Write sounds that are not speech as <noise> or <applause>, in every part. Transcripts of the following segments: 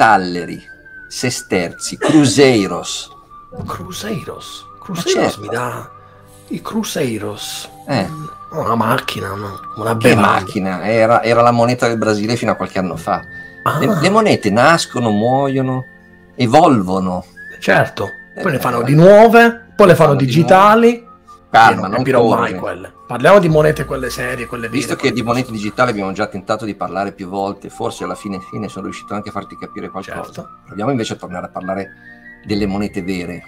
talleri, sesterzi, cruseiros. Cruseiros? Cruseiros certo. mi dà... I Cruseiros. Eh. Una macchina, no? una Che macchina, era, era la moneta del Brasile fino a qualche anno fa. Ah, Le, le monete nascono, muoiono, evolvono. certo. Poi Eh, ne fanno di nuove, poi le fanno fanno di digitali. Calma, non capirò mai quelle. Parliamo di monete quelle serie, quelle vere. Visto che di monete digitali abbiamo già tentato di parlare più volte, forse alla fine, fine sono riuscito anche a farti capire qualcosa. Certo. Proviamo invece a tornare a parlare delle monete vere.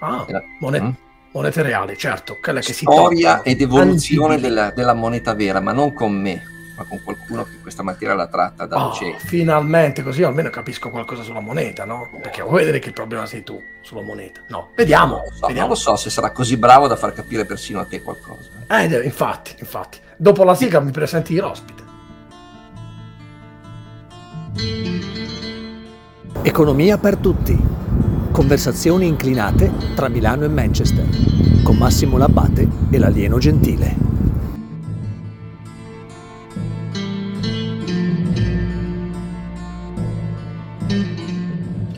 Ah, Della- monete, Mm? monete reali, certo. Quelle che si Storia ed evoluzione della, della moneta vera, ma non con me, ma con qualcuno che questa materia la tratta da Oh, docente. finalmente, così almeno capisco qualcosa sulla moneta, no? Perché vuoi vedere che il problema sei tu sulla moneta? No, vediamo. Non lo, so, vediamo. non lo so se sarà così bravo da far capire persino a te qualcosa. Eh, infatti, infatti. Dopo la sigla mi presenti l'ospite. Economia per tutti. Conversazioni inclinate tra Milano e Manchester. Con Massimo Labbate e l'alieno gentile.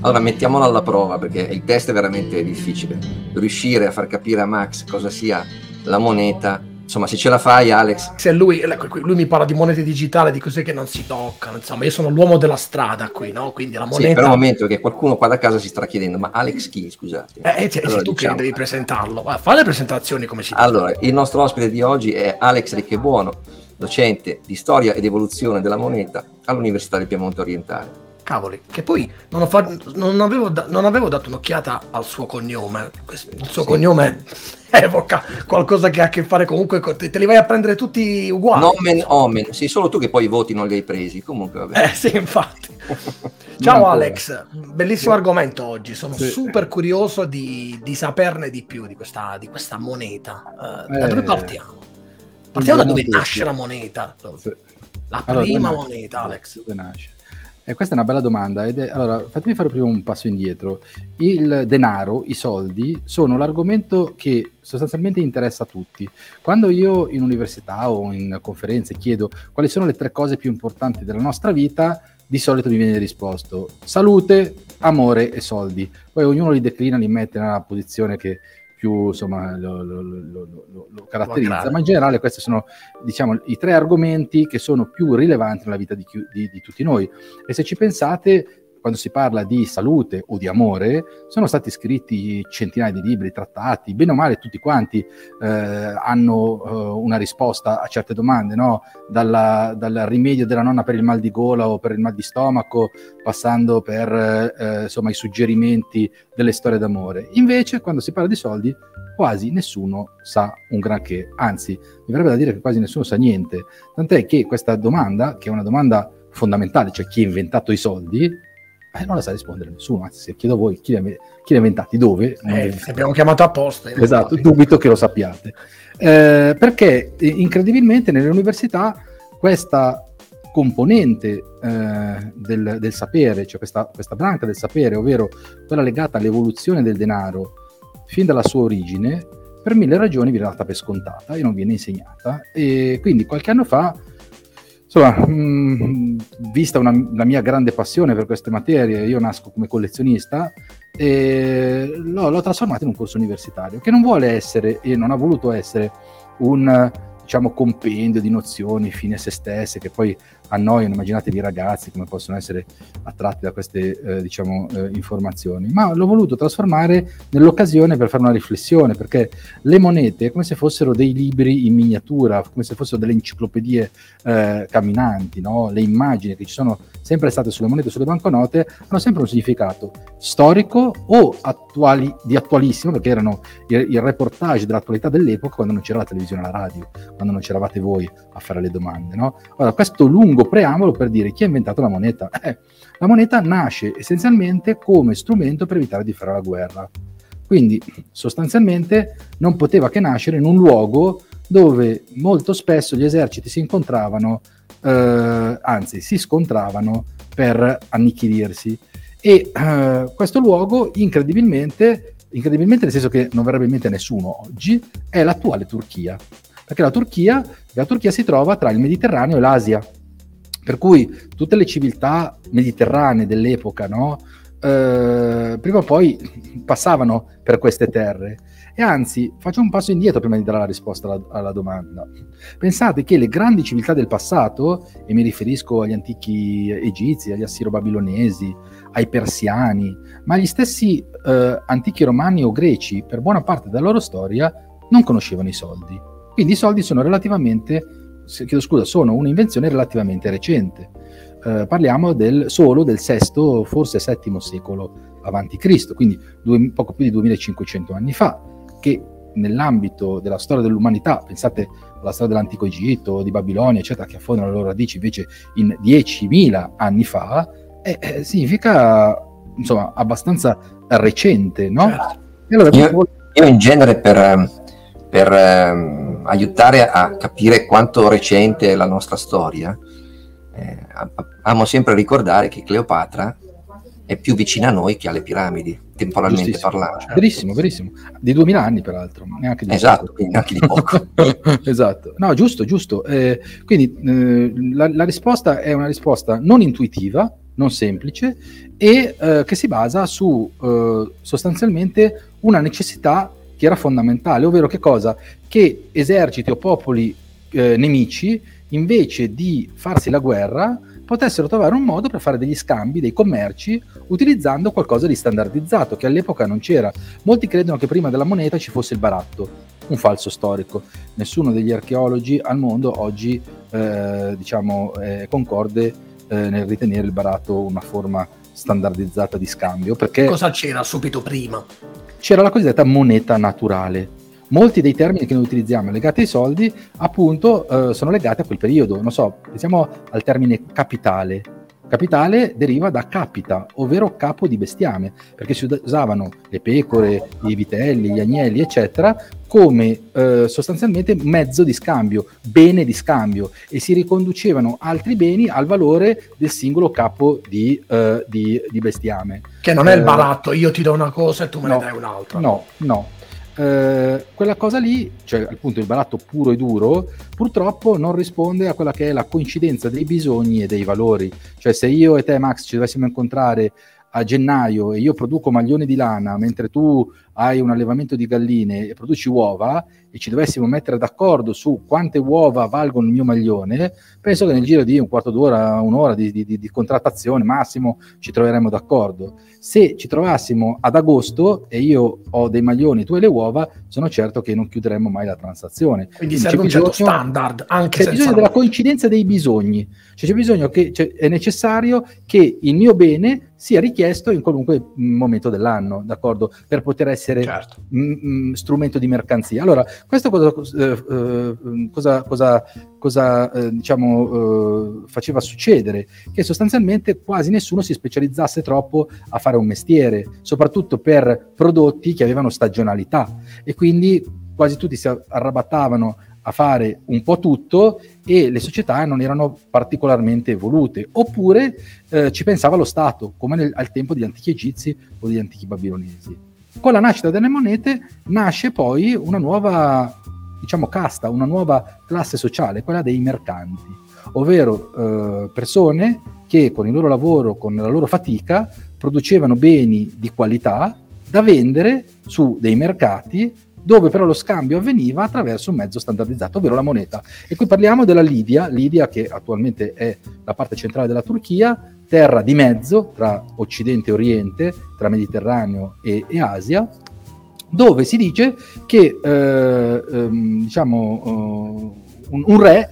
Allora mettiamolo alla prova perché il test è veramente difficile. Riuscire a far capire a Max cosa sia la moneta. Insomma, se ce la fai, Alex, Se lui, lui mi parla di monete digitali, di cose che non si toccano, insomma, io sono l'uomo della strada qui, no? Quindi la sì, moneta... per un momento che qualcuno qua da casa si starà chiedendo, ma Alex chi? Scusate. Eh, eh, cioè, Allora, sei tu diciamo- che devi presentarlo. Va, fai le presentazioni come si dice. Allora, il nostro ospite di oggi è Alex Ricchebuono, docente di storia ed evoluzione della moneta all'Università del Piemonte Orientale. Cavoli, che poi non, ho fa- non avevo, da- non avevo dato un'occhiata al suo cognome. Il suo Sì. cognome <laughs> evoca qualcosa che ha a che fare comunque con te. Te li vai a prendere tutti uguali. Nomen omen, sei solo tu che poi i voti non li hai presi. Comunque, vabbè. Eh sì, infatti. <laughs> Ciao. Alex, bellissimo argomento oggi. Sono Sì. super curioso di, di saperne di più di questa, di questa moneta. Eh, da Eh, dove partiamo? Partiamo da dove nasce la moneta. Sì. La Allora, prima nasce? moneta, Alex. Dove nasce? E questa è una bella domanda. È, allora, fatemi fare prima un passo indietro. Il denaro, i soldi, sono l'argomento che sostanzialmente interessa a tutti. Quando io in università o in conferenze chiedo quali sono le tre cose più importanti della nostra vita, di solito mi viene risposto salute, amore e soldi. Poi ognuno li declina, li mette nella posizione che più insomma, lo, lo- lo- lo- caratterizza, ma in generale questi sono diciamo, i tre argomenti che sono più rilevanti nella vita di, chi- di- di tutti noi. E se ci pensate, quando si parla di salute o di amore, sono stati scritti centinaia di libri, trattati, bene o male tutti quanti eh, hanno eh, una risposta a certe domande, no? Dalla- dal rimedio della nonna per il mal di gola o per il mal di stomaco, passando per eh, insomma, i suggerimenti delle storie d'amore. Invece, quando si parla di soldi, quasi nessuno sa un granché, anzi, mi verrebbe da dire che quasi nessuno sa niente. Tant'è che questa domanda, che è una domanda fondamentale, cioè chi ha inventato i soldi, eh, non la sa rispondere nessuno. Anzi, se chiedo a voi chi li ha, inventati, dove, Eh, abbiamo chiamato apposta. in Esatto, dubito che lo sappiate. Eh, perché eh, incredibilmente nelle università questa componente eh, del, del sapere, cioè questa, questa branca del sapere, ovvero quella legata all'evoluzione del denaro fin dalla sua origine, per mille ragioni viene data per scontata e non viene insegnata. E quindi qualche anno fa, insomma, mh, vista una, la mia grande passione per queste materie, io nasco come collezionista, e l'ho, l'ho trasformato in un corso universitario che non vuole essere e non ha voluto essere un diciamo compendio di nozioni fine a se stesse che poi annoiano immaginatevi i ragazzi come possono essere attratti da queste eh, diciamo eh, informazioni ma l'ho voluto trasformare nell'occasione per fare una riflessione perché le monete è come se fossero dei libri in miniatura come se fossero delle enciclopedie eh, camminanti no? le immagini che ci sono sempre state sulle monete sulle banconote hanno sempre un significato storico o attuali, di attualissimo, perché erano il, il reportage dell'attualità dell'epoca quando non c'era la televisione e la radio, quando non c'eravate voi a fare le domande. No? Allora, questo lungo preambolo per dire chi ha inventato la moneta? Eh, la moneta nasce essenzialmente come strumento per evitare di fare la guerra. Quindi sostanzialmente non poteva che nascere in un luogo dove molto spesso gli eserciti si incontravano, eh, anzi si scontravano per annichilirsi. E eh, questo luogo incredibilmente, incredibilmente nel senso che non verrebbe in mente nessuno oggi, è l'attuale Turchia. Perché la Turchia, la Turchia si trova tra il Mediterraneo e l'Asia. Per cui tutte le civiltà mediterranee dell'epoca, no? eh, prima o poi passavano per queste terre. E anzi, faccio un passo indietro prima di dare la risposta alla, alla, domanda. Pensate che le grandi civiltà del passato, e mi riferisco agli antichi egizi, agli assiro-babilonesi, ai persiani, ma gli stessi eh, antichi romani o greci, per buona parte della loro storia, non conoscevano i soldi. Quindi i soldi sono relativamente, chiedo scusa, sono un'invenzione relativamente recente eh, parliamo del, solo del VI, forse VII secolo avanti Cristo, quindi due, poco più di 2500 anni fa, che nell'ambito della storia dell'umanità, pensate alla storia dell'antico Egitto, di Babilonia, eccetera, che affondano le loro radici invece in 10.000 anni fa, eh, eh, significa insomma abbastanza recente, no? Certo. Allora, io, io, in genere per, per eh, aiutare a capire quanto recente è la nostra storia, eh, amo sempre ricordare che Cleopatra è più vicina a noi che alle piramidi, temporalmente parlando. Certo. Verissimo, verissimo. Di 2000 anni, peraltro. Neanche di esatto, poco. neanche di poco. <laughs> esatto. No, giusto, giusto. Eh, quindi eh, la, la, risposta è una risposta non intuitiva, non semplice, e eh, che si basa su eh, sostanzialmente una necessità che era fondamentale, ovvero che cosa? Che eserciti o popoli eh, nemici invece di farsi la guerra, potessero trovare un modo per fare degli scambi, dei commerci, utilizzando qualcosa di standardizzato, che all'epoca non c'era. Molti credono che prima della moneta ci fosse il baratto, un falso storico. Nessuno degli archeologi al mondo oggi eh, diciamo, è concorde eh, nel ritenere il baratto una forma standardizzata di scambio. Perché Cosa c'era subito prima? C'era la cosiddetta moneta naturale molti dei termini che noi utilizziamo legati ai soldi, appunto, eh, sono legati a quel periodo. Non so, pensiamo al termine capitale. Capitale deriva da capita, ovvero capo di bestiame, perché si usavano le pecore, i vitelli, gli agnelli, eccetera, come eh, sostanzialmente mezzo di scambio, bene di scambio, e si riconducevano altri beni al valore del singolo capo di, eh, di, di bestiame. Che non è il eh, baratto, io ti do una cosa e tu me no, ne dai un'altra. No, no eh, quella cosa lì, cioè appunto il baratto puro e duro, purtroppo non risponde a quella che è la coincidenza dei bisogni e dei valori. Cioè se io e te Max ci dovessimo incontrare a gennaio e io produco maglioni di lana mentre tu hai un allevamento di galline e produci uova e ci dovessimo mettere d'accordo su quante uova valgono il mio maglione, penso che nel giro di un quarto d'ora, un'ora di, di, di contrattazione massimo ci troveremmo d'accordo. Se ci trovassimo ad agosto e io ho dei maglioni, tu hai le uova, sono certo che non chiuderemmo mai la transazione. Quindi, Quindi serve un certo standard, anche c'è bisogno della coincidenza dei bisogni, cioè c'è bisogno che cioè, è necessario che il mio bene sia richiesto in qualunque momento dell'anno, d'accordo? Per poter essere certo. m- m- strumento di mercanzia. Allora, questo cosa, eh, eh, cosa, cosa, cosa eh, diciamo, eh, faceva succedere? Che sostanzialmente quasi nessuno si specializzasse troppo a fare un mestiere, soprattutto per prodotti che avevano stagionalità e quindi quasi tutti si arrabattavano a fare un po' tutto e le società non erano particolarmente evolute, oppure eh, ci pensava lo Stato, come nel, al tempo degli antichi egizi o degli antichi babilonesi. Con la nascita delle monete nasce poi una nuova, diciamo, casta, una nuova classe sociale, quella dei mercanti, ovvero eh, persone che con il loro lavoro, con la loro fatica, producevano beni di qualità da vendere su dei mercati dove però lo scambio avveniva attraverso un mezzo standardizzato, ovvero la moneta. E qui parliamo della Lidia, Lidia che attualmente è la parte centrale della Turchia, terra di mezzo tra Occidente e Oriente, tra Mediterraneo e, e Asia, dove si dice che eh, ehm, diciamo, uh, un, un, re,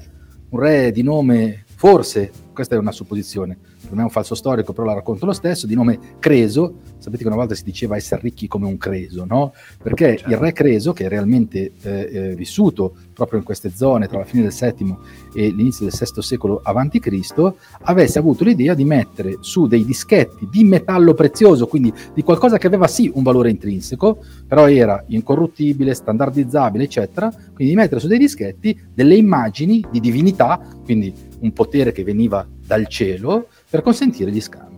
un re di nome, forse, questa è una supposizione, per me è un falso storico, però la racconto lo stesso, di nome Creso, sapete che una volta si diceva essere ricchi come un Creso, no? Perché certo. il re Creso, che è realmente eh, eh, vissuto proprio in queste zone tra la fine del VII e l'inizio del VI secolo a.C., avesse avuto l'idea di mettere su dei dischetti di metallo prezioso, quindi di qualcosa che aveva sì un valore intrinseco, però era incorruttibile, standardizzabile, eccetera, quindi di mettere su dei dischetti delle immagini di divinità, quindi un potere che veniva dal cielo, per consentire gli scambi.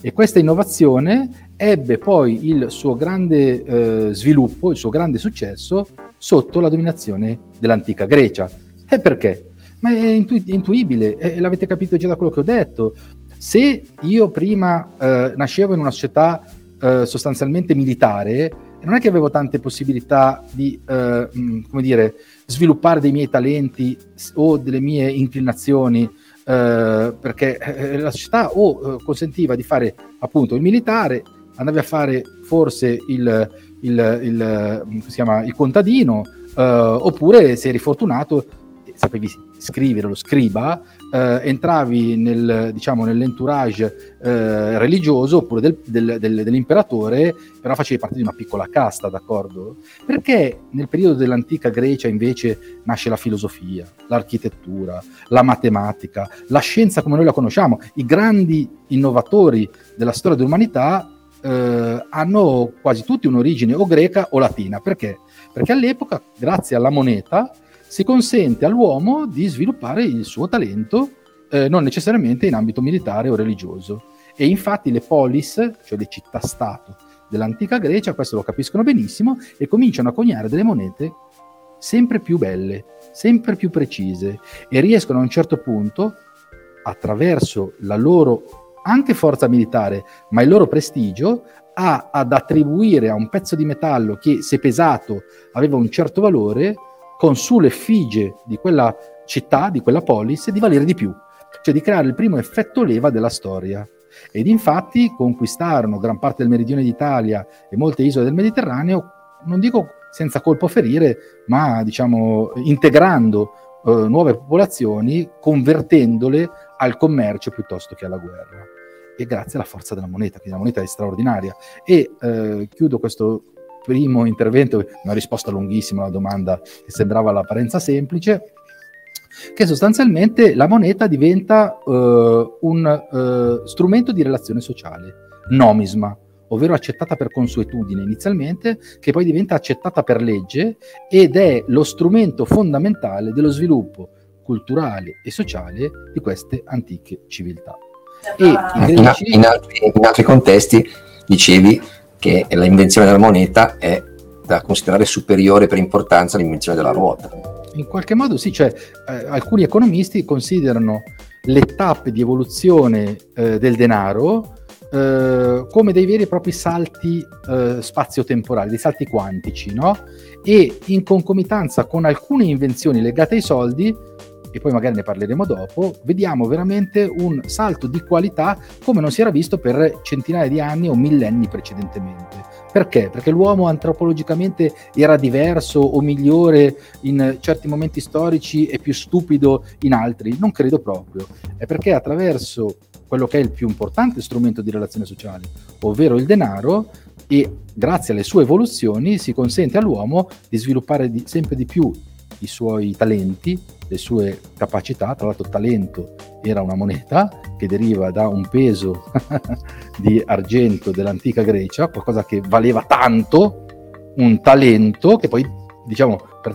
E questa innovazione ebbe poi il suo grande eh, sviluppo, il suo grande successo sotto la dominazione dell'antica Grecia. E perché? Ma è, intu- è intuibile, e l'avete capito già da quello che ho detto. Se io prima eh, nascevo in una società eh, sostanzialmente militare, non è che avevo tante possibilità di, eh, mh, come dire, sviluppare dei miei talenti o delle mie inclinazioni, eh, perché eh, la società o eh, consentiva di fare appunto il militare, andavi a fare forse il, il, il, il, chiama, contadino, eh, oppure se eri fortunato sapevi scrivere lo scriba, eh, entravi nel, diciamo, nell'entourage eh, religioso oppure del, del, del, dell'imperatore, però facevi parte di una piccola casta, d'accordo? Perché nel periodo dell'antica Grecia invece nasce la filosofia, l'architettura, la matematica, la scienza come noi la conosciamo, i grandi innovatori della storia dell'umanità eh, hanno quasi tutti un'origine o greca o latina. Perché? Perché all'epoca, grazie alla moneta, si consente all'uomo di sviluppare il suo talento eh, non necessariamente in ambito militare o religioso. E infatti le polis, cioè le città-stato dell'antica Grecia, questo lo capiscono benissimo e cominciano a coniare delle monete sempre più belle, sempre più precise e riescono a un certo punto, attraverso la loro anche forza militare, ma il loro prestigio, a, ad attribuire a un pezzo di metallo che se pesato aveva un certo valore, con sull'effigie di quella città, di quella polis, di valere di più, cioè di creare il primo effetto leva della storia. Ed infatti conquistarono gran parte del meridione d'Italia e molte isole del Mediterraneo, non dico senza colpo ferire, ma diciamo integrando eh, nuove popolazioni, convertendole al commercio piuttosto che alla guerra. E grazie alla forza della moneta, che la moneta è straordinaria. E eh, chiudo questo primo intervento, una risposta lunghissima alla domanda che sembrava l'apparenza semplice, che sostanzialmente la moneta diventa uh, un uh, strumento di relazione sociale, nomisma, ovvero accettata per consuetudine inizialmente, che poi diventa accettata per legge ed è lo strumento fondamentale dello sviluppo culturale e sociale di queste antiche civiltà. E in, in, altri, in altri contesti dicevi che l'invenzione della moneta è da considerare superiore per importanza all'invenzione della ruota. In qualche modo sì, cioè, eh, alcuni economisti considerano le tappe di evoluzione eh, del denaro eh, come dei veri e propri salti eh, spazio-temporali, dei salti quantici, no? E in concomitanza con alcune invenzioni legate ai soldi, e poi magari ne parleremo dopo, vediamo veramente un salto di qualità come non si era visto per centinaia di anni o millenni precedentemente. Perché? Perché l'uomo antropologicamente era diverso o migliore in certi momenti storici e più stupido in altri? Non credo proprio. È perché attraverso quello che è il più importante strumento di relazione sociale, ovvero il denaro, e grazie alle sue evoluzioni si consente all'uomo di sviluppare di, sempre di più i suoi talenti, le sue capacità, tra l'altro talento era una moneta che deriva da un peso <laughs> di argento dell'antica Grecia, qualcosa che valeva tanto, un talento che poi diciamo per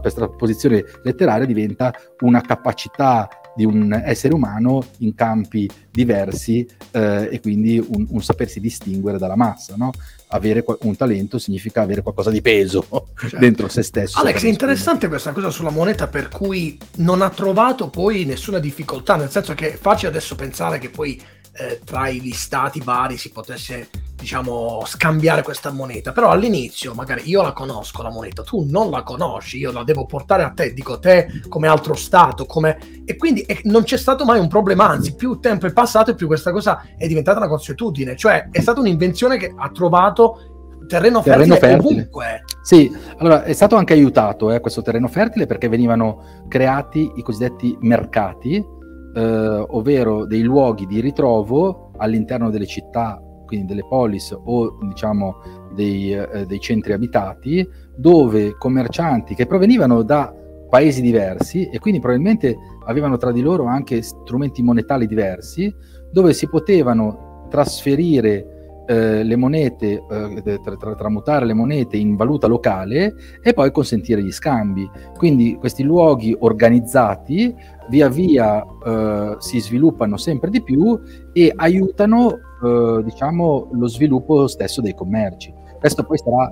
per trasposizione letteraria diventa una capacità di un essere umano in campi diversi eh, e quindi un, un, sapersi distinguere dalla massa. No? Avere un talento significa avere qualcosa di peso <laughs> certo. dentro se stesso. Alex, è interessante questa cosa sulla moneta per cui non ha trovato poi nessuna difficoltà, nel senso che è facile adesso pensare che poi eh, tra gli stati vari si potesse diciamo scambiare questa moneta. Però all'inizio magari io la conosco la moneta. Tu non la conosci io la devo portare a te dico te come altro stato come... e quindi e non c'è stato mai un problema anzi più tempo è passato e più questa cosa è diventata una consuetudine. Cioè è stata un'invenzione che ha trovato terreno, terreno fertile, fertile, ovunque. Sì, allora è stato anche aiutato eh, questo terreno fertile perché venivano creati i cosiddetti mercati eh, ovvero dei luoghi di ritrovo all'interno delle città, quindi delle polis o diciamo dei, eh, dei centri abitati, dove commercianti che provenivano da paesi diversi e quindi probabilmente avevano tra di loro anche strumenti monetali diversi, dove si potevano trasferire eh, le monete, eh, tra, tra, tramutare le monete in valuta locale e poi consentire gli scambi. Quindi questi luoghi organizzati via via eh, si sviluppano sempre di più e aiutano eh, diciamo, lo sviluppo stesso dei commerci. Questo poi sarà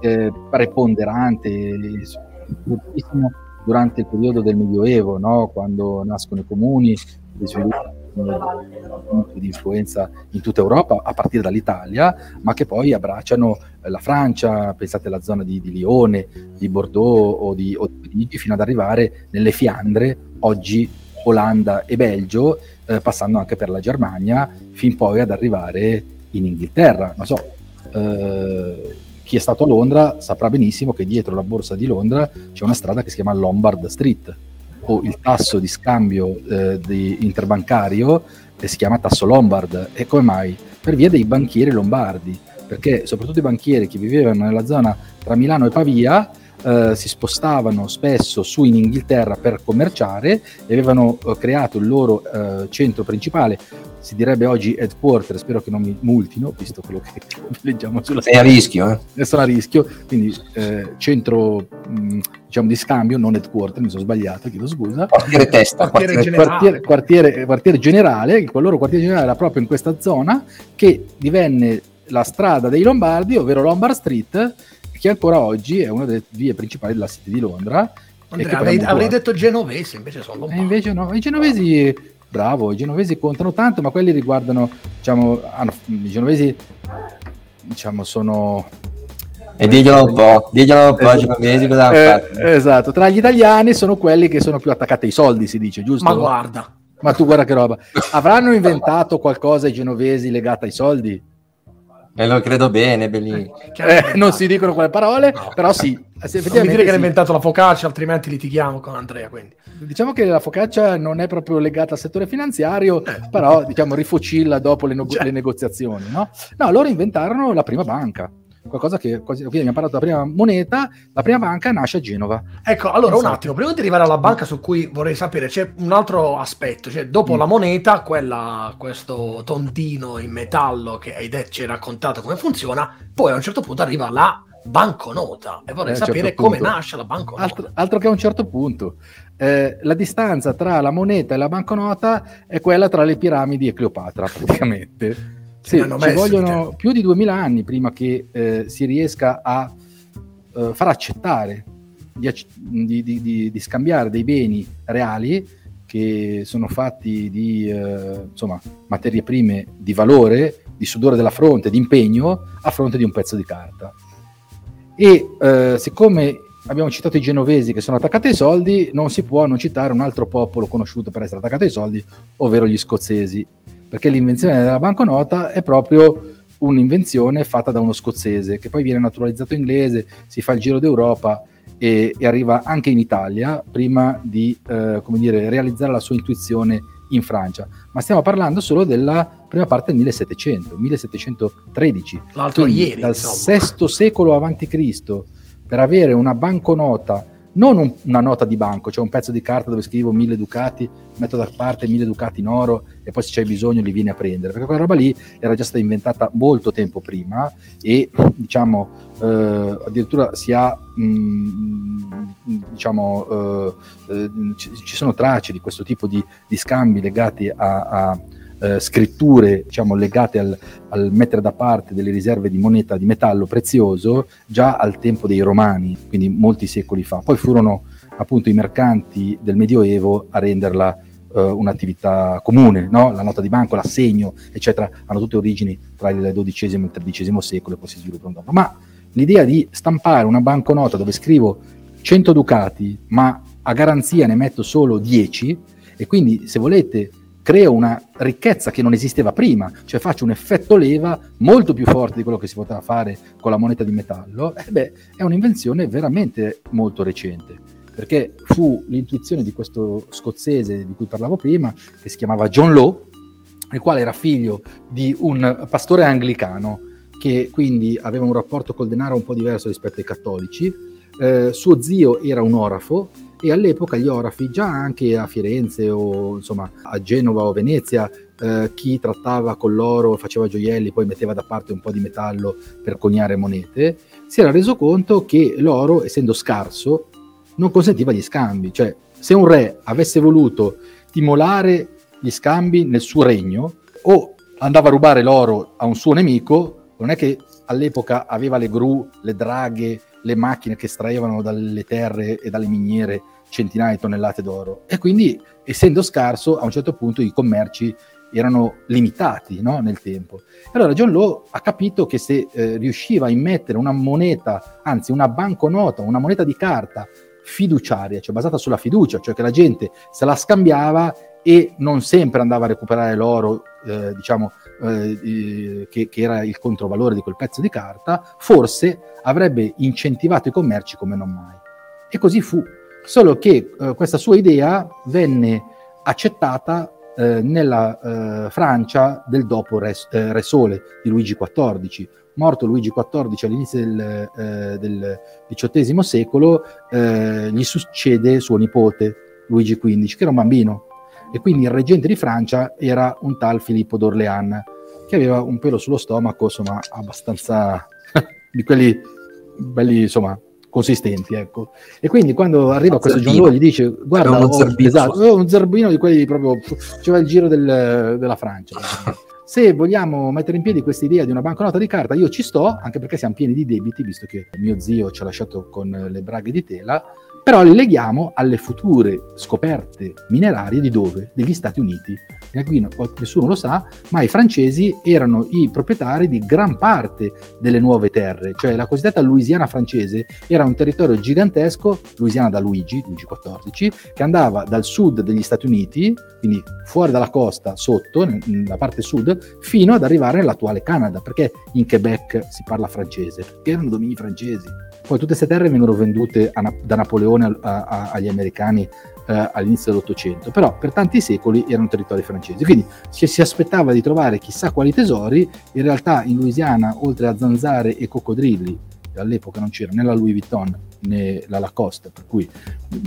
eh, preponderante durante il periodo del Medioevo, no? quando nascono i comuni, di influenza in tutta Europa, a partire dall'Italia, ma che poi abbracciano la Francia, pensate alla zona di, di Lione, di Bordeaux o di, o di Parigi, fino ad arrivare nelle Fiandre, oggi Olanda e Belgio, eh, passando anche per la Germania, fin poi ad arrivare in Inghilterra. Non so, eh, chi è stato a Londra saprà benissimo che dietro la borsa di Londra c'è una strada che si chiama Lombard Street o il tasso di scambio eh, di interbancario che si chiama tasso Lombard. E come mai? Per via dei banchieri lombardi, perché soprattutto i banchieri che vivevano nella zona tra Milano e Pavia eh, si spostavano spesso su in Inghilterra per commerciare e avevano eh, creato il loro eh, centro principale, si direbbe oggi headquarter, spero che non mi multino, visto quello che <laughs> leggiamo sulla Sei a rischio, eh? Sono a rischio, quindi eh, centro mh, diciamo di scambio, non headquarter, mi sono sbagliato, chiedo scusa. Quartiere testa, quartiere, quartiere, generale. Quartiere, quartiere, generale, il loro quartiere generale era proprio in questa zona che divenne la strada dei Lombardi, ovvero Lombard Street, che ancora oggi è una delle vie principali della City di Londra. Andrea, avrei, avrei detto genovesi, invece sono lombardi. invece no, i genovesi, bravo, i genovesi contano tanto, ma quelli riguardano, diciamo, hanno, i genovesi, diciamo, sono... E diglielo un po', diglielo un po', esatto. genovesi cosa eh, Esatto, tra gli italiani sono quelli che sono più attaccati ai soldi, si dice, giusto? Ma guarda. Ma tu guarda che roba. Avranno inventato qualcosa i genovesi legato ai soldi? E lo credo bene, Bellini. Eh, non si dicono quelle parole, no. però sì. Effettivamente non dire che sì. ha inventato la focaccia, altrimenti litighiamo con Andrea. Quindi. Diciamo che la focaccia non è proprio legata al settore finanziario, eh. però diciamo rifocilla dopo le, no- le negoziazioni. No? no, loro inventarono la prima banca qualcosa che quindi abbiamo parlato della prima moneta, la prima banca nasce a Genova. Ecco, allora esatto. un attimo, prima di arrivare alla banca su cui vorrei sapere, c'è un altro aspetto, cioè dopo mm. la moneta, quella, questo tondino in metallo che hai detto, ci hai raccontato come funziona, poi a un certo punto arriva la banconota e vorrei eh, sapere certo come nasce la banconota. Altro, altro, che a un certo punto. Eh, la distanza tra la moneta e la banconota è quella tra le piramidi e Cleopatra, praticamente. Sì, ci vogliono più di 2000 anni prima che eh, si riesca a eh, far accettare di, di, di, di, scambiare dei beni reali che sono fatti di eh, insomma, materie prime di valore, di sudore della fronte, di impegno a fronte di un pezzo di carta. E eh, siccome abbiamo citato i genovesi che sono attaccati ai soldi, non si può non citare un altro popolo conosciuto per essere attaccato ai soldi, ovvero gli scozzesi perché l'invenzione della banconota è proprio un'invenzione fatta da uno scozzese che poi viene naturalizzato inglese, si fa il giro d'Europa e, e arriva anche in Italia prima di eh, dire, realizzare la sua intuizione in Francia. Ma stiamo parlando solo della prima parte del 1700, 1713. L'altro Quindi, ieri. Dal VI secolo a.C. per avere una banconota non un, una nota di banco, cioè un pezzo di carta dove scrivo mille ducati, metto da parte mille ducati in oro e poi se c'è bisogno li vieni a prendere, perché quella roba lì era già stata inventata molto tempo prima e diciamo eh, addirittura si ha mh, mm, diciamo eh, eh, ci, ci, sono tracce di questo tipo di, di scambi legati a, a eh, scritture diciamo, legate al, al, mettere da parte delle riserve di moneta di metallo prezioso già al tempo dei romani, quindi molti secoli fa. Poi furono appunto i mercanti del Medioevo a renderla eh, un'attività comune, no? la nota di banco, l'assegno, eccetera, hanno tutte origini tra il XII e il XIII secolo e poi si sviluppano dopo. Ma l'idea di stampare una banconota dove scrivo 100 ducati, ma a garanzia ne metto solo 10, e quindi se volete creo una ricchezza che non esisteva prima, cioè faccio un effetto leva molto più forte di quello che si poteva fare con la moneta di metallo, eh beh, è un'invenzione veramente molto recente, perché fu l'intuizione di questo scozzese di cui parlavo prima, che si chiamava John Law, il quale era figlio di un pastore anglicano, che quindi aveva un rapporto col denaro un po' diverso rispetto ai cattolici, eh, suo zio era un orafo e all'epoca gli orafi, già anche a Firenze o insomma a Genova o Venezia, eh, chi trattava con l'oro, faceva gioielli, poi metteva da parte un po' di metallo per coniare monete, si era reso conto che l'oro, essendo scarso, non consentiva gli scambi. Cioè, se un re avesse voluto timolare gli scambi nel suo regno, o andava a rubare l'oro a un suo nemico, non è che all'epoca aveva le gru, le draghe, le macchine che estraevano dalle terre e dalle miniere centinaia di tonnellate d'oro. E quindi, essendo scarso, a un certo punto i commerci erano limitati no? nel tempo. Allora John Law ha capito che se eh, riusciva a immettere una moneta, anzi una banconota, una moneta di carta fiduciaria, cioè basata sulla fiducia, cioè che la gente se la scambiava e non sempre andava a recuperare l'oro, eh, diciamo, eh, che, che, era il controvalore di quel pezzo di carta, forse avrebbe incentivato i commerci come non mai. E così fu. Solo che eh, questa sua idea venne accettata eh, nella eh, Francia del dopo Re, eh, Re, Sole di Luigi XIV. Morto Luigi XIV all'inizio del, eh, del XVIII secolo, eh, gli succede suo nipote Luigi XV, che era un bambino. E quindi il reggente di Francia era un tal Filippo d'Orléans, che aveva un pelo sullo stomaco, insomma, abbastanza <laughs> di quelli belli, insomma, consistenti, ecco. E quindi quando arriva un questo Law gli dice guarda, uno oh, esatto, oh, un zerbino di quelli proprio faceva il giro del, della Francia. <laughs> Se vogliamo mettere in piedi questa idea di una banconota di carta, io ci sto, anche perché siamo pieni di debiti, visto che mio zio ci ha lasciato con le braghe di tela, però li leghiamo alle future scoperte minerarie di dove? Degli Stati Uniti. E qui nessuno lo sa, ma i francesi erano i proprietari di gran parte delle nuove terre, cioè la cosiddetta Louisiana francese era un territorio gigantesco, Louisiana da Luigi, Luigi XIV, che andava dal sud degli Stati Uniti, quindi fuori dalla costa, sotto, nella parte sud, fino ad arrivare nell'attuale Canada, perché in Quebec si parla francese, perché erano domini francesi. Poi tutte queste terre vengono vendute a, da Napoleone a, a, agli americani eh, all'inizio dell'Ottocento, però per tanti secoli erano territori francesi. Quindi se si aspettava di trovare chissà quali tesori, in realtà in Louisiana, oltre a zanzare e coccodrilli, all'epoca non c'era né la Louis Vuitton né la Lacoste, per cui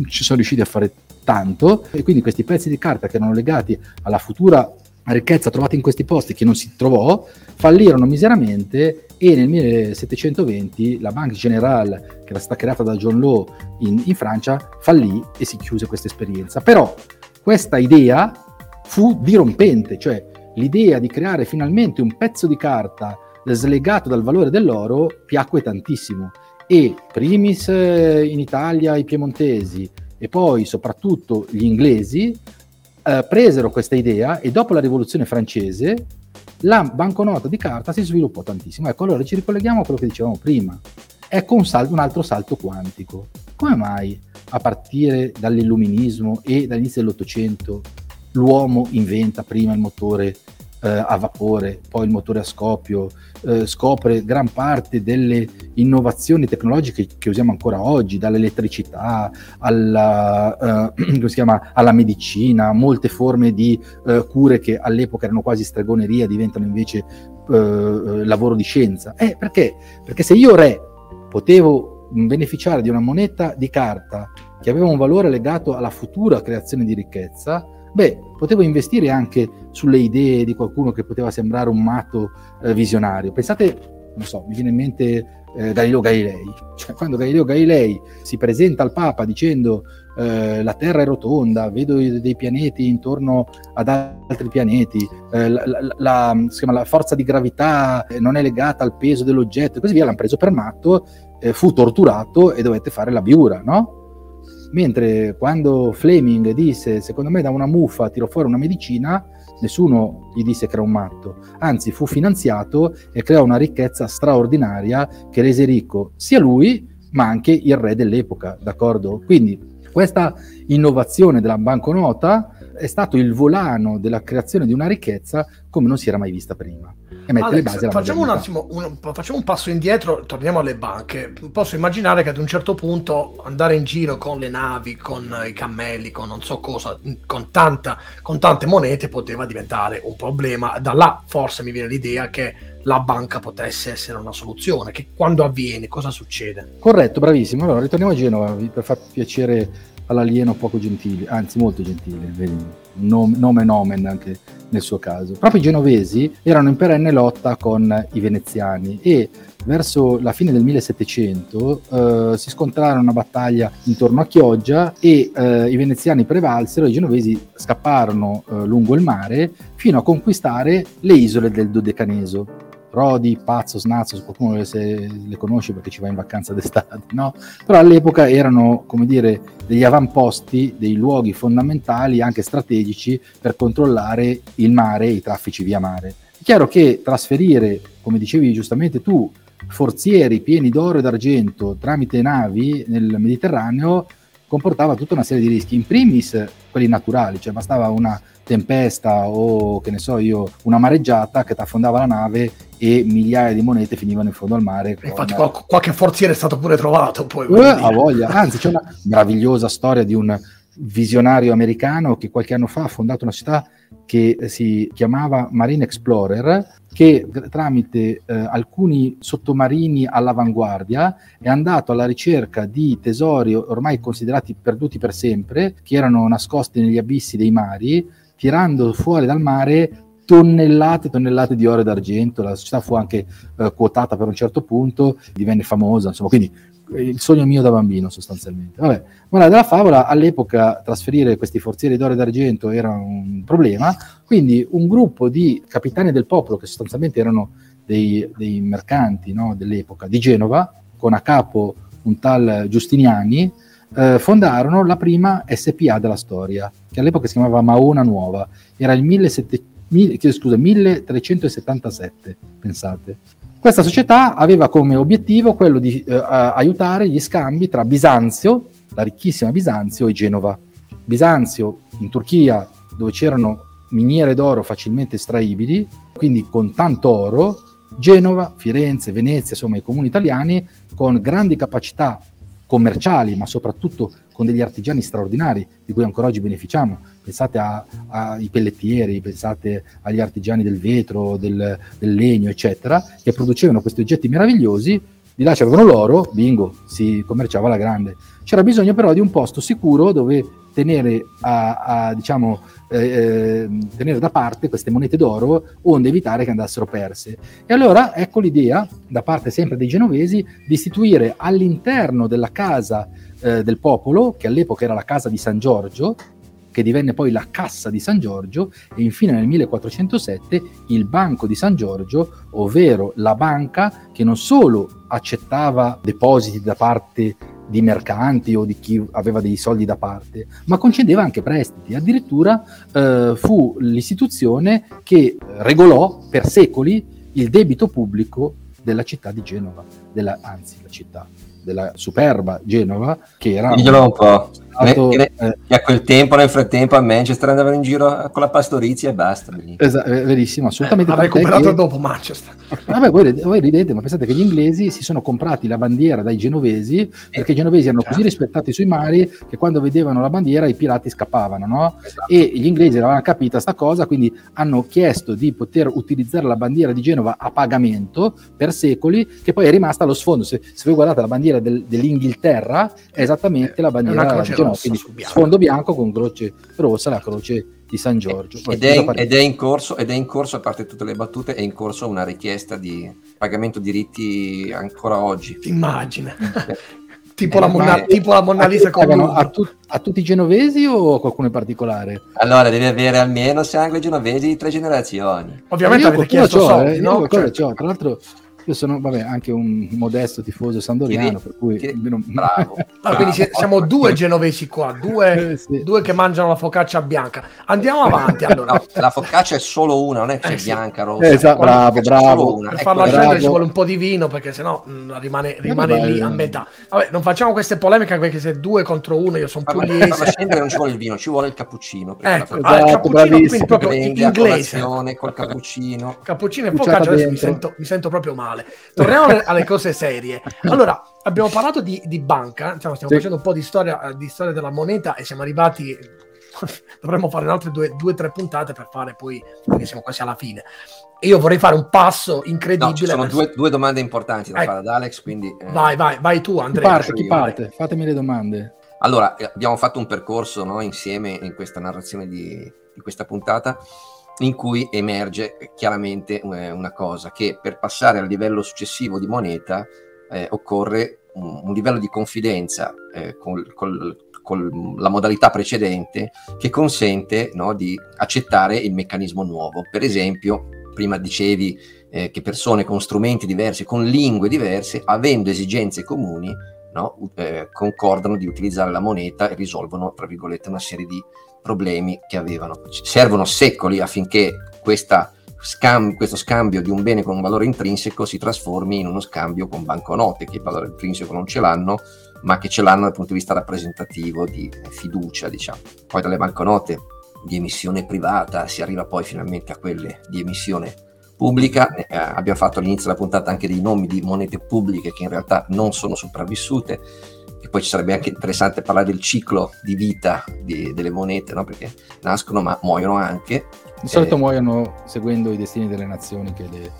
ci sono riusciti a fare tanto e quindi questi pezzi di carta che erano legati alla futura ricchezza trovata in questi posti che non si trovò, fallirono miseramente e nel 1720 la Banque Générale, che era stata creata da John Law in, in Francia, fallì e si chiuse questa esperienza. Però questa idea fu dirompente, cioè l'idea di creare finalmente un pezzo di carta slegato dal valore dell'oro piacque tantissimo e primis eh, in Italia i piemontesi e poi soprattutto gli inglesi eh, presero questa idea e dopo la rivoluzione francese la banconota di carta si sviluppò tantissimo. Ecco, allora ci ricolleghiamo a quello che dicevamo prima. Ecco un, salto, un altro salto quantico. Come mai a partire dall'illuminismo e dall'inizio dell'Ottocento l'uomo inventa prima il motore eh, a vapore, poi il motore a scoppio, eh, scopre gran parte delle innovazioni tecnologiche che usiamo ancora oggi, dall'elettricità alla, eh, <clears throat> chiama, alla medicina, molte forme di eh, cure che all'epoca erano quasi stregoneria diventano invece eh, eh, lavoro di scienza. Eh, perché? Perché se io re potevo beneficiare di una moneta di carta che aveva un valore legato alla futura creazione di ricchezza, beh, potevo investire anche sulle idee di qualcuno che poteva sembrare un matto eh, visionario. Pensate, non so, mi viene in mente eh, Galileo Galilei. <laughs> Cioè, quando Galileo Galilei si presenta al Papa dicendo eh, la Terra è rotonda, vedo dei pianeti intorno ad altri pianeti, eh, la, la, la, la, forza di gravità non è legata al peso dell'oggetto e così via, l'hanno preso per matto, eh, fu torturato e dovette fare la biura, no? Mentre quando Fleming disse, secondo me da una muffa tiro fuori una medicina, nessuno gli disse che era un matto, anzi fu finanziato e creò una ricchezza straordinaria che rese ricco sia lui ma anche il re dell'epoca, d'accordo? Quindi questa innovazione della banconota è stato il volano della creazione di una ricchezza come non si era mai vista prima e mette Alex, le basi alla facciamo un attimo un, facciamo un passo indietro torniamo alle banche. Posso immaginare che ad un certo punto andare in giro con le navi con i cammelli con non so cosa con, tanta, con tante monete poteva diventare un problema. Da là forse mi viene l'idea che la banca potesse essere una soluzione. Che quando avviene cosa succede? Corretto bravissimo. Allora ritorniamo a Genova per far piacere all'alieno poco gentile anzi molto gentile vedi nome, nome nomen anche nel suo caso. Proprio i genovesi erano in perenne lotta con i veneziani e verso la fine del 1700 eh, si scontrarono una battaglia intorno a Chioggia e eh, i veneziani prevalsero i genovesi scapparono eh, lungo il mare fino a conquistare le isole del Dodecaneso. Rodi, Pazzo, Snazzo, se qualcuno se le conosce perché ci va in vacanza d'estate, no? Però all'epoca erano, come dire, degli avamposti, dei luoghi fondamentali, anche strategici, per controllare il mare i traffici via mare. È chiaro che trasferire, come dicevi giustamente tu, forzieri pieni d'oro e d'argento tramite navi nel Mediterraneo comportava tutta una serie di rischi, in primis quelli naturali, cioè bastava una tempesta o che ne so io, una mareggiata che ti affondava la nave e migliaia di monete finivano in fondo al mare. Infatti qual- qualche forziere è stato pure trovato poi. Uh, a voglia, anzi c'è una meravigliosa storia di un visionario americano che qualche anno fa ha fondato una città che si chiamava Marine Explorer, che tramite eh, alcuni sottomarini all'avanguardia è andato alla ricerca di tesori ormai considerati perduti per sempre, che erano nascosti negli abissi dei mari, tirando fuori dal mare tonnellate e tonnellate di oro d'argento. La società fu anche eh, quotata per un certo punto, divenne famosa, insomma, quindi il sogno mio da bambino sostanzialmente. Vabbè, ma della favola all'epoca trasferire questi forzieri d'oro e d'argento era un problema, quindi un gruppo di capitani del popolo che sostanzialmente erano dei, dei mercanti no, dell'epoca di Genova, con a capo un tal Giustiniani, eh, fondarono la prima SPA della storia, che all'epoca si chiamava Maona Nuova, era il 17, scusa, 1377, pensate. Questa società aveva come obiettivo quello di eh, aiutare gli scambi tra Bisanzio, la ricchissima Bisanzio, e Genova. Bisanzio in Turchia, dove c'erano miniere d'oro facilmente estraibili, quindi con tanto oro, Genova, Firenze, Venezia, insomma i comuni italiani con grandi capacità commerciali, ma soprattutto con degli artigiani straordinari di cui ancora oggi beneficiamo. Pensate ai pellettieri, pensate agli artigiani del vetro, del, del legno, eccetera, che producevano questi oggetti meravigliosi di là c'avevano l'oro, bingo, si commerciava alla grande. C'era bisogno però di un posto sicuro dove tenere, a, a, diciamo, eh, eh, tenere da parte queste monete d'oro onde evitare che andassero perse. E allora ecco l'idea, da parte sempre dei genovesi, di istituire all'interno della casa eh, del popolo, che all'epoca era la casa di San Giorgio, che divenne poi la Cassa di San Giorgio e infine nel 1407 il Banco di San Giorgio, ovvero la banca che non solo accettava depositi da parte di mercanti o di chi aveva dei soldi da parte, ma concedeva anche prestiti. Addirittura eh, fu l'istituzione che regolò per secoli il debito pubblico della città di Genova, della, anzi la città, della superba Genova, che era... Diglielo un po'. Stato, eh, a quel tempo, nel frattempo, a Manchester andavano in giro con la pastorizia e basta. Esatto, verissimo, assolutamente. Eh, ha recuperato che... dopo Manchester. Vabbè, voi, voi, ridete, ma pensate che gli inglesi si sono comprati la bandiera dai genovesi, perché i genovesi erano così rispettati sui mari che quando vedevano la bandiera i pirati scappavano, no? Esatto. E gli inglesi avevano capito questa cosa, quindi hanno chiesto di poter utilizzare la bandiera di Genova a pagamento per secoli, che poi è rimasta allo sfondo. Se, se voi guardate la bandiera del, dell'Inghilterra, è esattamente la bandiera di Genova, quindi sfondo bianco con croce rossa, la croce di San Giorgio. Ed è, in, ed, è in corso, ed è in corso, a parte tutte le battute, è in corso una richiesta di pagamento diritti ancora oggi. Immagina. <laughs> tipo, la Monna, tipo la Monna Lisa con a, tu, a, tutti i genovesi o a qualcuno in particolare? Allora devi avere almeno sangue genovesi di tre generazioni. Ovviamente avete chiesto soldi, eh, no? Cioè... Tra l'altro io sono vabbè, anche un modesto tifoso sandoriano, per cui non... bravo. <laughs> Ah, quindi siamo due genovesi qua, due, <laughs> sì. due, che mangiano la focaccia bianca. Andiamo avanti allora. No, la focaccia è solo una, non è che c'è eh, bianca, rossa. Esatto, bravo, bravo. Per ecco, farla scendere ci vuole un po' di vino perché sennò mh, mm, rimane, rimane vabbè, lì a metà. Vabbè, non facciamo queste polemiche perché se due contro uno io sono più lieto. Per scendere non ci vuole il vino, ci vuole il cappuccino. Ecco, ah, il cappuccino quindi proprio in inglese. Col cappuccino. Cappuccino e focaccia, adesso mi sento, mi sento proprio male. Torniamo alle, alle cose serie. <laughs> Allora, abbiamo parlato di, di banca, diciamo, stiamo sì. facendo un po' di storia, di storia della moneta e siamo arrivati <laughs> dovremmo fare altre due o tre puntate per fare poi, perché siamo quasi alla fine. E io vorrei fare un passo incredibile. No, ci sono per... due, due, domande importanti da ecco. fare ad Alex, quindi... Eh... Vai, vai, vai tu Andrea. Chi parte, chi parte? Fatemi le domande. Allora, eh, abbiamo fatto un percorso no, insieme in questa narrazione di, di questa puntata in cui emerge chiaramente eh, una cosa, che per passare al livello successivo di moneta eh, occorre un, un, livello di confidenza eh, col, col, con la modalità precedente che consente no, di accettare il meccanismo nuovo. Per esempio, prima dicevi eh, che persone con strumenti diversi, con lingue diverse, avendo esigenze comuni, no, eh, concordano di utilizzare la moneta e risolvono, tra virgolette, una serie di problemi che avevano. Servono secoli affinché questa scam- questo scambio di un bene con un valore intrinseco si trasformi in uno scambio con banconote che il valore intrinseco non ce l'hanno, ma che ce l'hanno dal punto di vista rappresentativo di fiducia, diciamo. Poi dalle banconote di emissione privata si arriva poi finalmente a quelle di emissione pubblica. Eh, abbiamo fatto all'inizio della puntata anche dei nomi di monete pubbliche che in realtà non sono sopravvissute. Poi ci sarebbe anche interessante parlare del ciclo di vita di, delle monete, no? perché nascono ma muoiono anche. Di solito eh, muoiono seguendo i destini delle nazioni che le,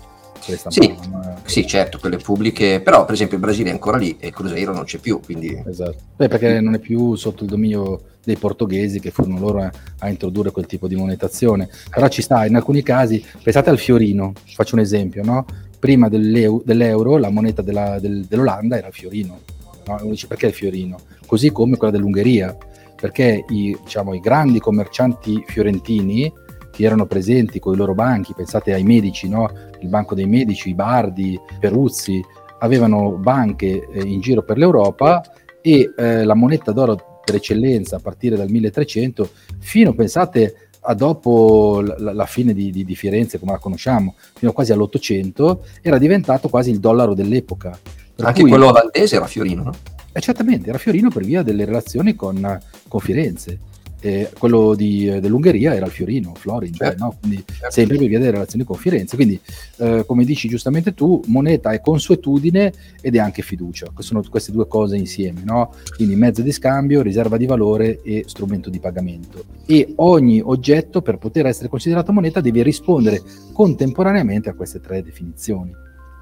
sì, sì, certo, quelle pubbliche, però per esempio il Brasile è ancora lì e il Cruzeiro non c'è più, quindi... Esatto, Beh, perché non è più sotto il dominio dei portoghesi che furono loro a, a, introdurre quel tipo di monetazione. Però ci sta, in alcuni casi, pensate al fiorino, faccio un esempio, no? Prima dell'euro la moneta della, del, dell'Olanda era il fiorino, no? uno dice perché il fiorino? Così come quella dell'Ungheria, perché i, diciamo, i grandi commercianti fiorentini che erano presenti con i loro banchi, pensate ai medici, no? il banco dei medici, i Bardi, Peruzzi, avevano banche eh, in giro per l'Europa e eh, la moneta d'oro per eccellenza a partire dal 1300 fino, pensate, a dopo la, la fine di, di, Firenze come la conosciamo, fino quasi all'Ottocento, era diventato quasi il dollaro dell'epoca. Per Anche cui, quello olandese era Fiorino, no? Eh, certamente, era Fiorino per via delle relazioni con, con Firenze eh, quello di, dell'Ungheria era il Fiorino, Florin, certo. no? quindi certo. sempre per via delle relazioni con Firenze. Quindi, eh, come dici giustamente tu, moneta è consuetudine ed è anche fiducia. Sono queste due cose insieme, no? quindi mezzo di scambio, riserva di valore e strumento di pagamento. E ogni oggetto, per poter essere considerato moneta, deve rispondere contemporaneamente a queste tre definizioni.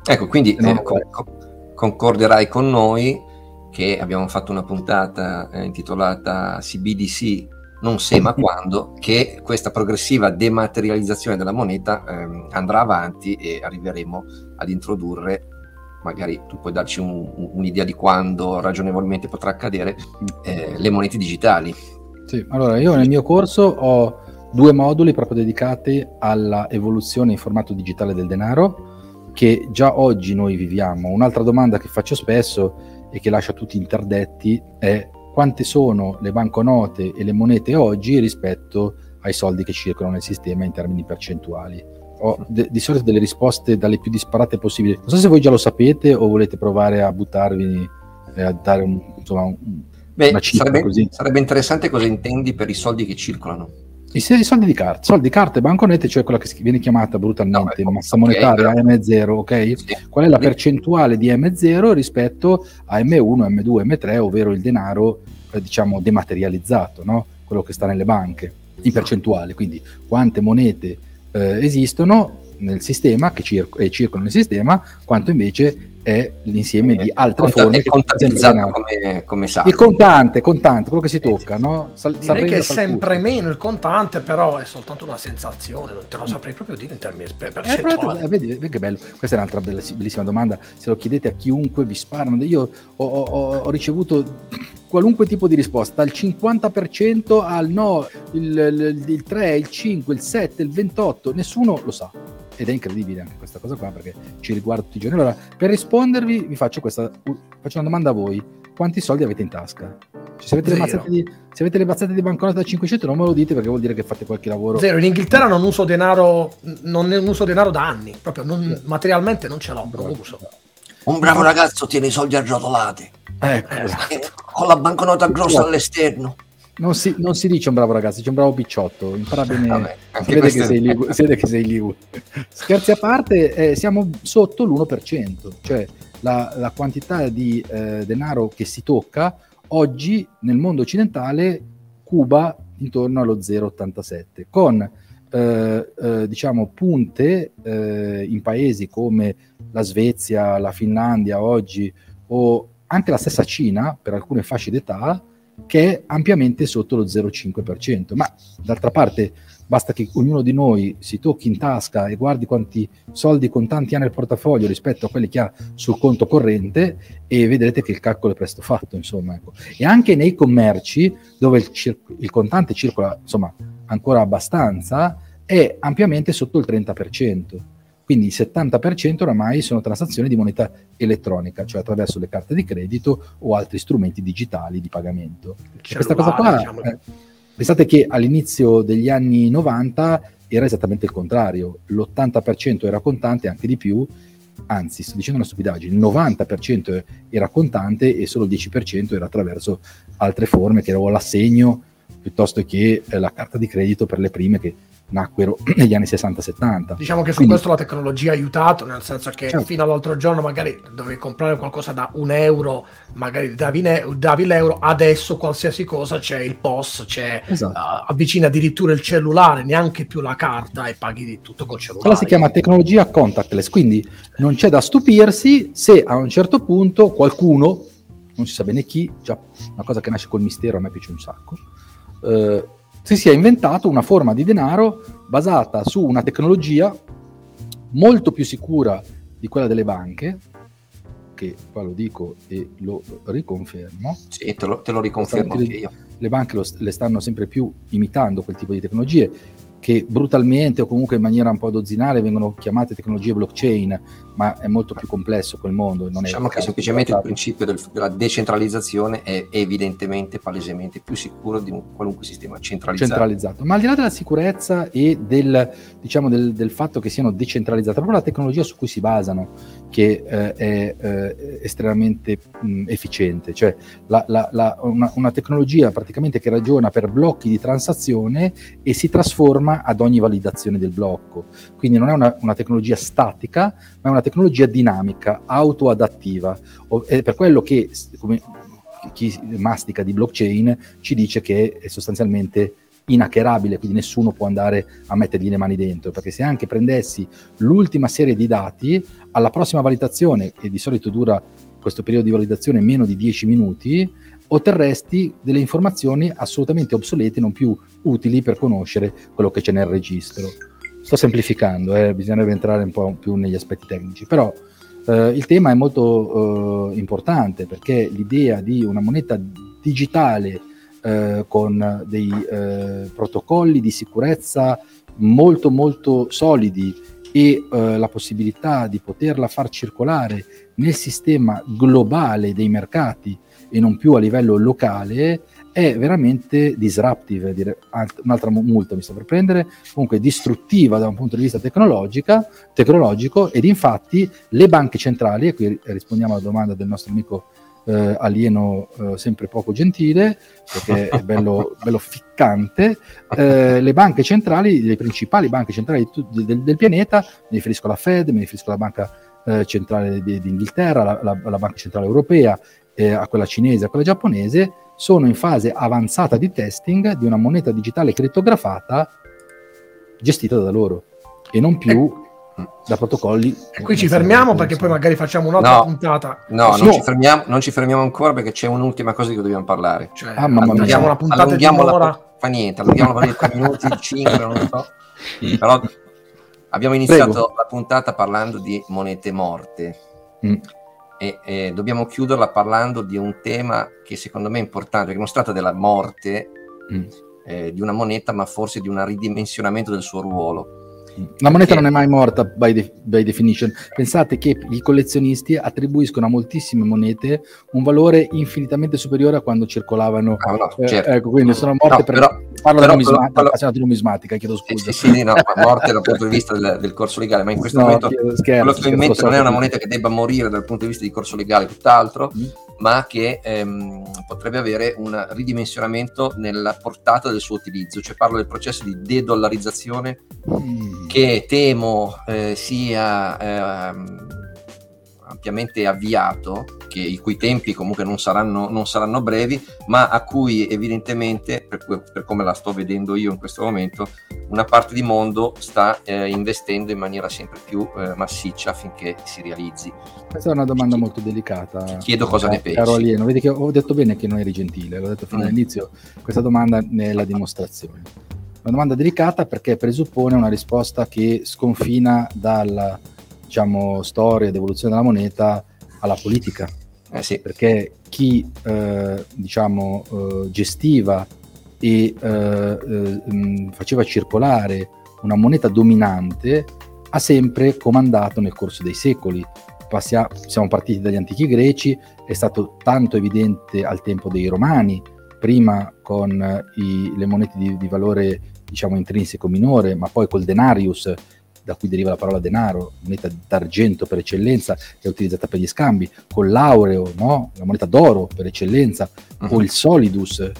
Ecco, quindi eh, concorderai con noi che abbiamo fatto una puntata eh, intitolata CBDC non se ma <laughs> quando, che questa progressiva dematerializzazione della moneta ehm, andrà avanti e arriveremo ad introdurre, magari tu puoi darci un, un'idea di quando ragionevolmente potrà accadere, eh, le monete digitali. Sì, allora io nel mio corso ho due moduli proprio dedicati alla evoluzione in formato digitale del denaro che già oggi noi viviamo. Un'altra domanda che faccio spesso e che lascia tutti interdetti è quante sono le banconote e le monete oggi rispetto ai soldi che circolano nel sistema in termini percentuali. Ho de- di solito delle risposte dalle più disparate possibili. Non so se voi già lo sapete o volete provare a buttarvi e a dare un, insomma, un, Beh, una cifra sarebbe, così. Sarebbe interessante cosa intendi per i soldi che circolano. I, soldi di carta, soldi di carta e banconete, cioè quella che viene chiamata brutalmente no, massa monetaria okay, M0, ok? Sì. Qual è la percentuale di M0 rispetto a M1, M2, M3, ovvero il denaro, eh, diciamo, dematerializzato, no? Quello che sta nelle banche, in percentuale, quindi quante monete eh, esistono nel sistema, che cir- e circolano nel sistema, quanto invece è l'insieme di altre Conta- forme. È contabilizzato come, come sa. Il contante, contante, quello che si tocca, no? Sal- Direi che è sempre meno il contante, però è soltanto una sensazione, non te lo saprei proprio dire in termini percentuali. Eh, vedi, vedi che bello, questa è un'altra bellissima domanda, se lo chiedete a chiunque vi sparano, io ho, ho, ho ricevuto qualunque tipo di risposta, dal 50% al no, il, il, il 3, il 5, il 7, il 28, nessuno lo sa ed è incredibile anche questa cosa qua perché ci riguarda tutti i giorni. Allora, per rispondervi vi faccio questa faccio una domanda a voi. Quanti soldi avete in tasca? Cioè, se, avete le di, se, avete le mazzette di banconote da 500 non me lo dite perché vuol dire che fate qualche lavoro. Zero, in Inghilterra non uso denaro, non uso denaro da anni, proprio non, sì. materialmente non ce l'ho, non lo uso. Un bravo ragazzo tiene i soldi arrotolati. Ecco. Eh, con la banconota grossa all'esterno. Non si, non si, dice un bravo ragazzo, dice un bravo picciotto. Impara bene. Vabbè, si, vede <laughs> che sei ligu, si vede che sei ligu. Scherzi a parte, eh, siamo sotto l'1%, cioè la, la quantità di eh, denaro che si tocca oggi nel mondo occidentale cuba intorno allo 0,87, con eh, eh, diciamo punte eh, in paesi come la Svezia, la Finlandia oggi o anche la stessa Cina per alcune fasce d'età che è ampiamente sotto lo 0,5%. Ma d'altra parte basta che ognuno di noi si tocchi in tasca e guardi quanti soldi contanti ha nel portafoglio rispetto a quelli che ha sul conto corrente e vedrete che il calcolo è presto fatto. Insomma, ecco. E anche nei commerci dove il, cir- il contante circola insomma, ancora abbastanza, è ampiamente sotto il 30%. Quindi il 70% oramai sono transazioni di moneta elettronica, cioè attraverso le carte di credito o altri strumenti digitali di pagamento. Questa cosa qua, diciamo. eh, pensate che all'inizio degli anni 90 era esattamente il contrario, l'80% era contante, anche di più, anzi sto dicendo una stupidaggine, il 90% era contante e solo il 10% era attraverso altre forme che era l'assegno piuttosto che eh, la carta di credito per le prime che nacquero <clears throat> negli anni 60-70. Diciamo che su Quindi, questo la tecnologia ha aiutato, nel senso che certo. fino all'altro giorno magari dovevi comprare qualcosa da un euro, magari davi, ne- davi l'euro, adesso qualsiasi cosa c'è il POS, c'è, esatto. uh, avvicina addirittura il cellulare, neanche più la carta e paghi tutto col cellulare. Quella si chiama tecnologia contactless, quindi non c'è da stupirsi se a un certo punto qualcuno, non si sa bene chi, già una cosa che nasce col mistero a me piace un sacco, eh, si sia inventato una forma di denaro basata su una tecnologia molto più sicura di quella delle banche, che qua lo dico e lo riconfermo. Sì, te lo, te lo riconfermo anche io. Le banche lo, le stanno sempre più imitando quel tipo di tecnologie che brutalmente o comunque in maniera un po' dozzinale vengono chiamate tecnologie blockchain, ma è molto più complesso quel mondo. diciamo che semplicemente il principio del, della decentralizzazione è evidentemente, palesemente più sicuro di un qualunque sistema centralizzato. centralizzato. Ma al di là della sicurezza e del, diciamo, del, del fatto che siano decentralizzate, proprio la tecnologia su cui si basano, che eh, è eh, estremamente mh, efficiente, cioè la, la, la, una, una tecnologia praticamente che ragiona per blocchi di transazione e si trasforma ad ogni validazione del blocco. Quindi non è una, una tecnologia statica, ma è una tecnologia dinamica, autoadattiva. È per quello che come, chi mastica di blockchain ci dice che è sostanzialmente inhackerabile, quindi nessuno può andare a mettergli le mani dentro, perché se anche prendessi l'ultima serie di dati, alla prossima validazione, che di solito dura questo periodo di validazione meno di 10 minuti, otterresti delle informazioni assolutamente obsolete, non più utili per conoscere quello che c'è nel registro. Sto semplificando, eh, bisognerebbe entrare un po' più negli aspetti tecnici, però eh, il tema è molto eh, importante perché l'idea di una moneta digitale eh, con dei eh, protocolli di sicurezza molto molto solidi e eh, la possibilità di poterla far circolare nel sistema globale dei mercati e non più a livello locale è veramente disruptive, dire, un'altra multa mi sto per prendere, comunque distruttiva da un punto di vista tecnologico ed infatti le banche centrali, e qui rispondiamo alla domanda del nostro amico eh, alieno eh, sempre poco gentile, perché è bello, <laughs> bello ficcante, eh, le banche centrali, le principali banche centrali di, del, del, pianeta, mi riferisco alla Fed, mi riferisco alla banca eh, centrale d'Inghilterra, la, la, la banca centrale europea, eh, a quella cinese, a quella giapponese, sono in fase avanzata di testing di una moneta digitale crittografata gestita da loro e non più eh. da protocolli. E qui ci fermiamo perché poi magari facciamo un'altra no, puntata. No, non, Ci fermiamo, non, ci fermiamo, ancora perché c'è un'ultima cosa di cui dobbiamo parlare. Cioè, ah, mamma mia. una puntata allunghiamo di la, fa niente, allunghiamo la 3 minuti, <laughs> 5, non so. Però abbiamo iniziato Prego. la puntata parlando di monete morte. Mm e, e dobbiamo chiuderla parlando di un tema che secondo me è importante, che non si tratta della morte mm. eh, di una moneta, ma forse di un ridimensionamento del suo ruolo. La moneta non è mai morta by, de- by, definition. Pensate che i collezionisti attribuiscono a moltissime monete un valore infinitamente superiore a quando circolavano. Ah, no, eh, certo. ecco, quindi sono morte no, per... Però, Parlo però, numismatica, però, di numismatica, chiedo scusa. Sì, sì, sì no, morte dal punto di vista del, del, corso legale, ma in <laughs> questo no, momento scherzo, quello che mi mente non è una moneta che debba morire dal punto di vista di corso legale, tutt'altro, mm. ma che ehm, potrebbe avere un ridimensionamento nella portata del suo utilizzo. Cioè parlo del processo di de-dollarizzazione mm. Che temo eh, sia eh, ampiamente avviato, che, i cui tempi comunque non saranno, non saranno brevi, ma a cui evidentemente, per, per, come la sto vedendo io in questo momento, una parte di mondo sta eh, investendo in maniera sempre più eh, massiccia affinché si realizzi. Questa è una domanda molto delicata. Ti chiedo cosa eh, ne pensi. Caro alieno, vedi che ho detto bene che non eri gentile, l'ho detto fino mm. all'inizio, questa domanda ne è la dimostrazione. Una domanda delicata perché presuppone una risposta che sconfina dalla diciamo, storia ed evoluzione della moneta alla politica. Eh sì. Perché chi eh, diciamo, eh, gestiva e eh, eh, mm, faceva circolare una moneta dominante ha sempre comandato nel corso dei secoli. Passia, siamo partiti dagli antichi greci, è stato tanto evidente al tempo dei romani, prima con i, le monete di, di valore diciamo intrinseco minore, ma poi col denarius, da cui deriva la parola denaro, moneta d'argento per eccellenza, che è utilizzata per gli scambi, con l'aureo, no? la moneta d'oro per eccellenza, uh-huh. o il solidus,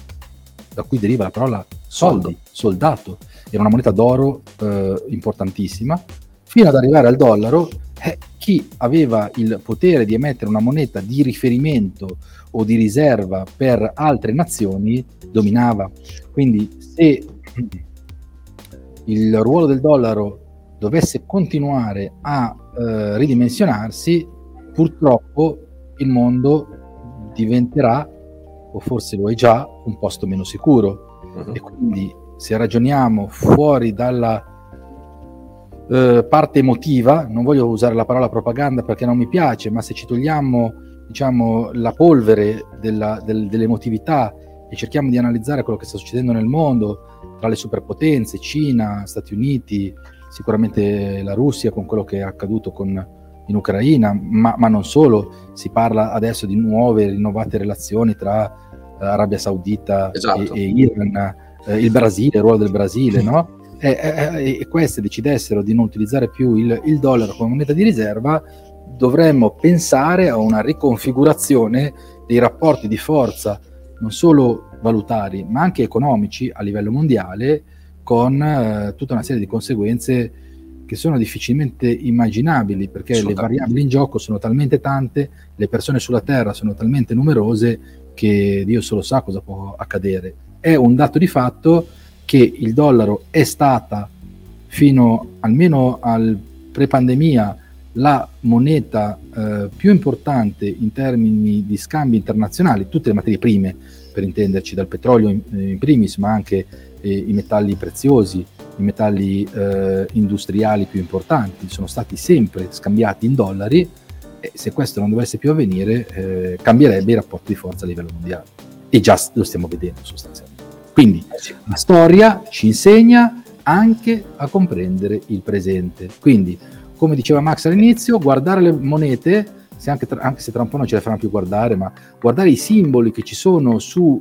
da cui deriva la parola soldi, soldato, era una moneta d'oro eh, importantissima, fino ad arrivare al dollaro, eh, chi aveva il potere di emettere una moneta di riferimento o di riserva per altre nazioni dominava. Quindi se il ruolo del dollaro dovesse continuare a eh, ridimensionarsi, purtroppo il mondo diventerà, o forse lo è già, un posto meno sicuro. Uh-huh. E quindi se ragioniamo fuori dalla eh, parte emotiva, non voglio usare la parola propaganda perché non mi piace, ma se ci togliamo diciamo, la polvere della, del, dell'emotività e cerchiamo di analizzare quello che sta succedendo nel mondo tra le superpotenze, Cina, Stati Uniti, sicuramente la Russia con quello che è accaduto con, in Ucraina, ma, ma, non solo, si parla adesso di nuove, rinnovate relazioni tra Arabia Saudita esatto. e, e, Iran, eh, il Brasile, il ruolo del Brasile, no? <laughs> E, e, e, queste decidessero di non utilizzare più il, il dollaro come moneta di riserva, dovremmo pensare a una riconfigurazione dei rapporti di forza, non solo valutari, ma anche economici a livello mondiale, con eh, tutta una serie di conseguenze che sono difficilmente immaginabili, perché le variabili in gioco sono talmente tante, le persone sulla Terra sono talmente numerose che Dio solo sa cosa può accadere. È un dato di fatto che il dollaro è stata fino almeno al pre-pandemia la moneta eh, più importante in termini di scambi internazionali, tutte le materie prime, per intenderci, dal petrolio in, in primis, ma anche eh, i metalli preziosi, i metalli eh, industriali più importanti, sono stati sempre scambiati in dollari e se questo non dovesse più avvenire eh, cambierebbe i rapporti di forza a livello mondiale. E già lo stiamo vedendo sostanzialmente. Quindi la storia ci insegna anche a comprendere il presente. Quindi come diceva Max all'inizio, guardare le monete, se anche, tra, anche, se tra un po' non ce le faranno più guardare, ma guardare i simboli che ci sono su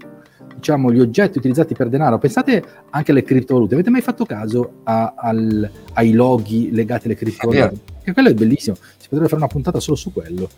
diciamo, gli oggetti utilizzati per denaro. Pensate anche alle criptovalute. Avete mai fatto caso a, al, ai loghi legati alle criptovalute? Che quello è bellissimo. Si potrebbe fare una puntata solo su quello.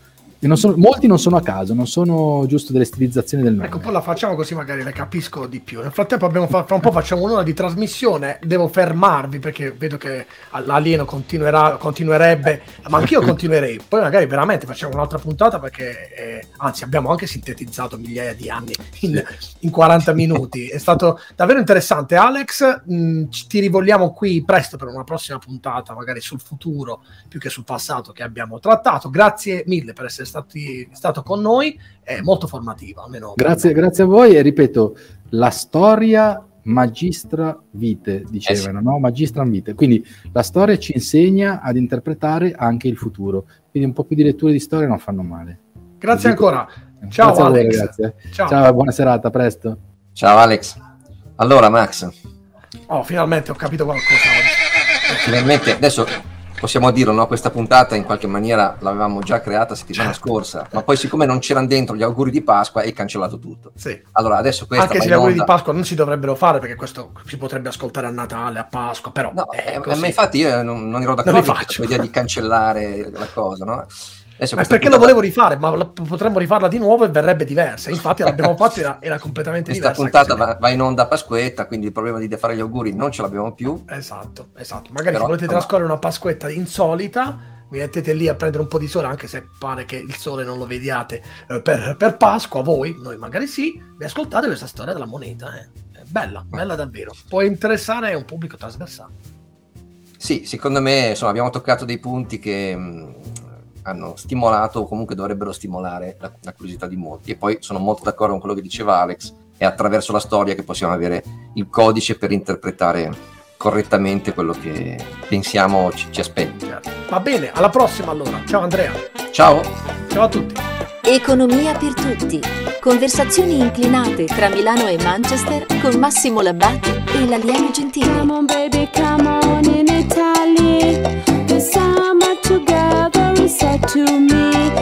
Non sono, molti non sono a caso, non sono giusto delle stilizzazioni del nome. Ecco, poi la facciamo così magari le capisco di più. Nel frattempo abbiamo fa- fra un po' facciamo un'ora di trasmissione, devo fermarvi perché vedo che l'alieno continuerebbe, ma anch'io <laughs> continuerei. Poi magari veramente facciamo un'altra puntata perché, eh, anzi abbiamo anche sintetizzato migliaia di anni in, in 40 minuti. È stato davvero interessante. Alex, mh, ti rivolgiamo qui presto per una prossima puntata, magari sul futuro più che sul passato che abbiamo trattato. Grazie mille per essere stati, stato con noi, è molto formativa. Almeno grazie, grazie a voi e ripeto, la storia magistra vite, dicevano, eh sì. no? Magistra vite. Quindi la storia ci insegna ad interpretare anche il futuro. Quindi un po' più di letture di storia non fanno male. Grazie ancora. Ciao grazie Alex. Voi, Ciao. Ciao, buona serata, a presto. Ciao Alex. Allora Max. Oh, finalmente ho capito qualcosa. Finalmente, adesso possiamo dirlo, no? questa puntata in qualche maniera l'avevamo già creata settimana certo. scorsa, ma poi siccome non c'erano dentro gli auguri di Pasqua hai cancellato tutto. Sì. Allora adesso questa Anche se gli auguri onda... di Pasqua non si dovrebbero fare perché questo si potrebbe ascoltare a Natale, a Pasqua, però... No, eh, ma infatti io non, non ero d'accordo con l'idea di cancellare la cosa, no? Adesso ma perché puntata... lo volevo rifare, ma la, potremmo rifarla di nuovo e verrebbe diversa. Infatti l'abbiamo fatta era, era completamente Questa diversa. Questa puntata va, va, in onda a Pasquetta, quindi il problema di fare gli auguri non ce l'abbiamo più. Esatto, esatto. Magari Però, se volete trascorrere una Pasquetta insolita, vi mettete lì a prendere un po' di sole, anche se pare che il sole non lo vediate eh, per, per, Pasqua, voi, noi magari sì, vi ascoltate questa storia della moneta. Eh. È bella, bella davvero. Può interessare un pubblico trasversale. Sì, secondo me insomma, abbiamo toccato dei punti che mh, hanno stimolato o comunque dovrebbero stimolare la, la, curiosità di molti. E poi sono molto d'accordo con quello che diceva Alex, è attraverso la storia che possiamo avere il codice per interpretare correttamente quello che pensiamo ci, ci aspetta. Va bene, alla prossima allora. Ciao Andrea. Ciao. Ciao a tutti. Economia per tutti. Conversazioni inclinate tra Milano e Manchester con Massimo Labbate e l'alieno gentile. Come on baby, come on said to me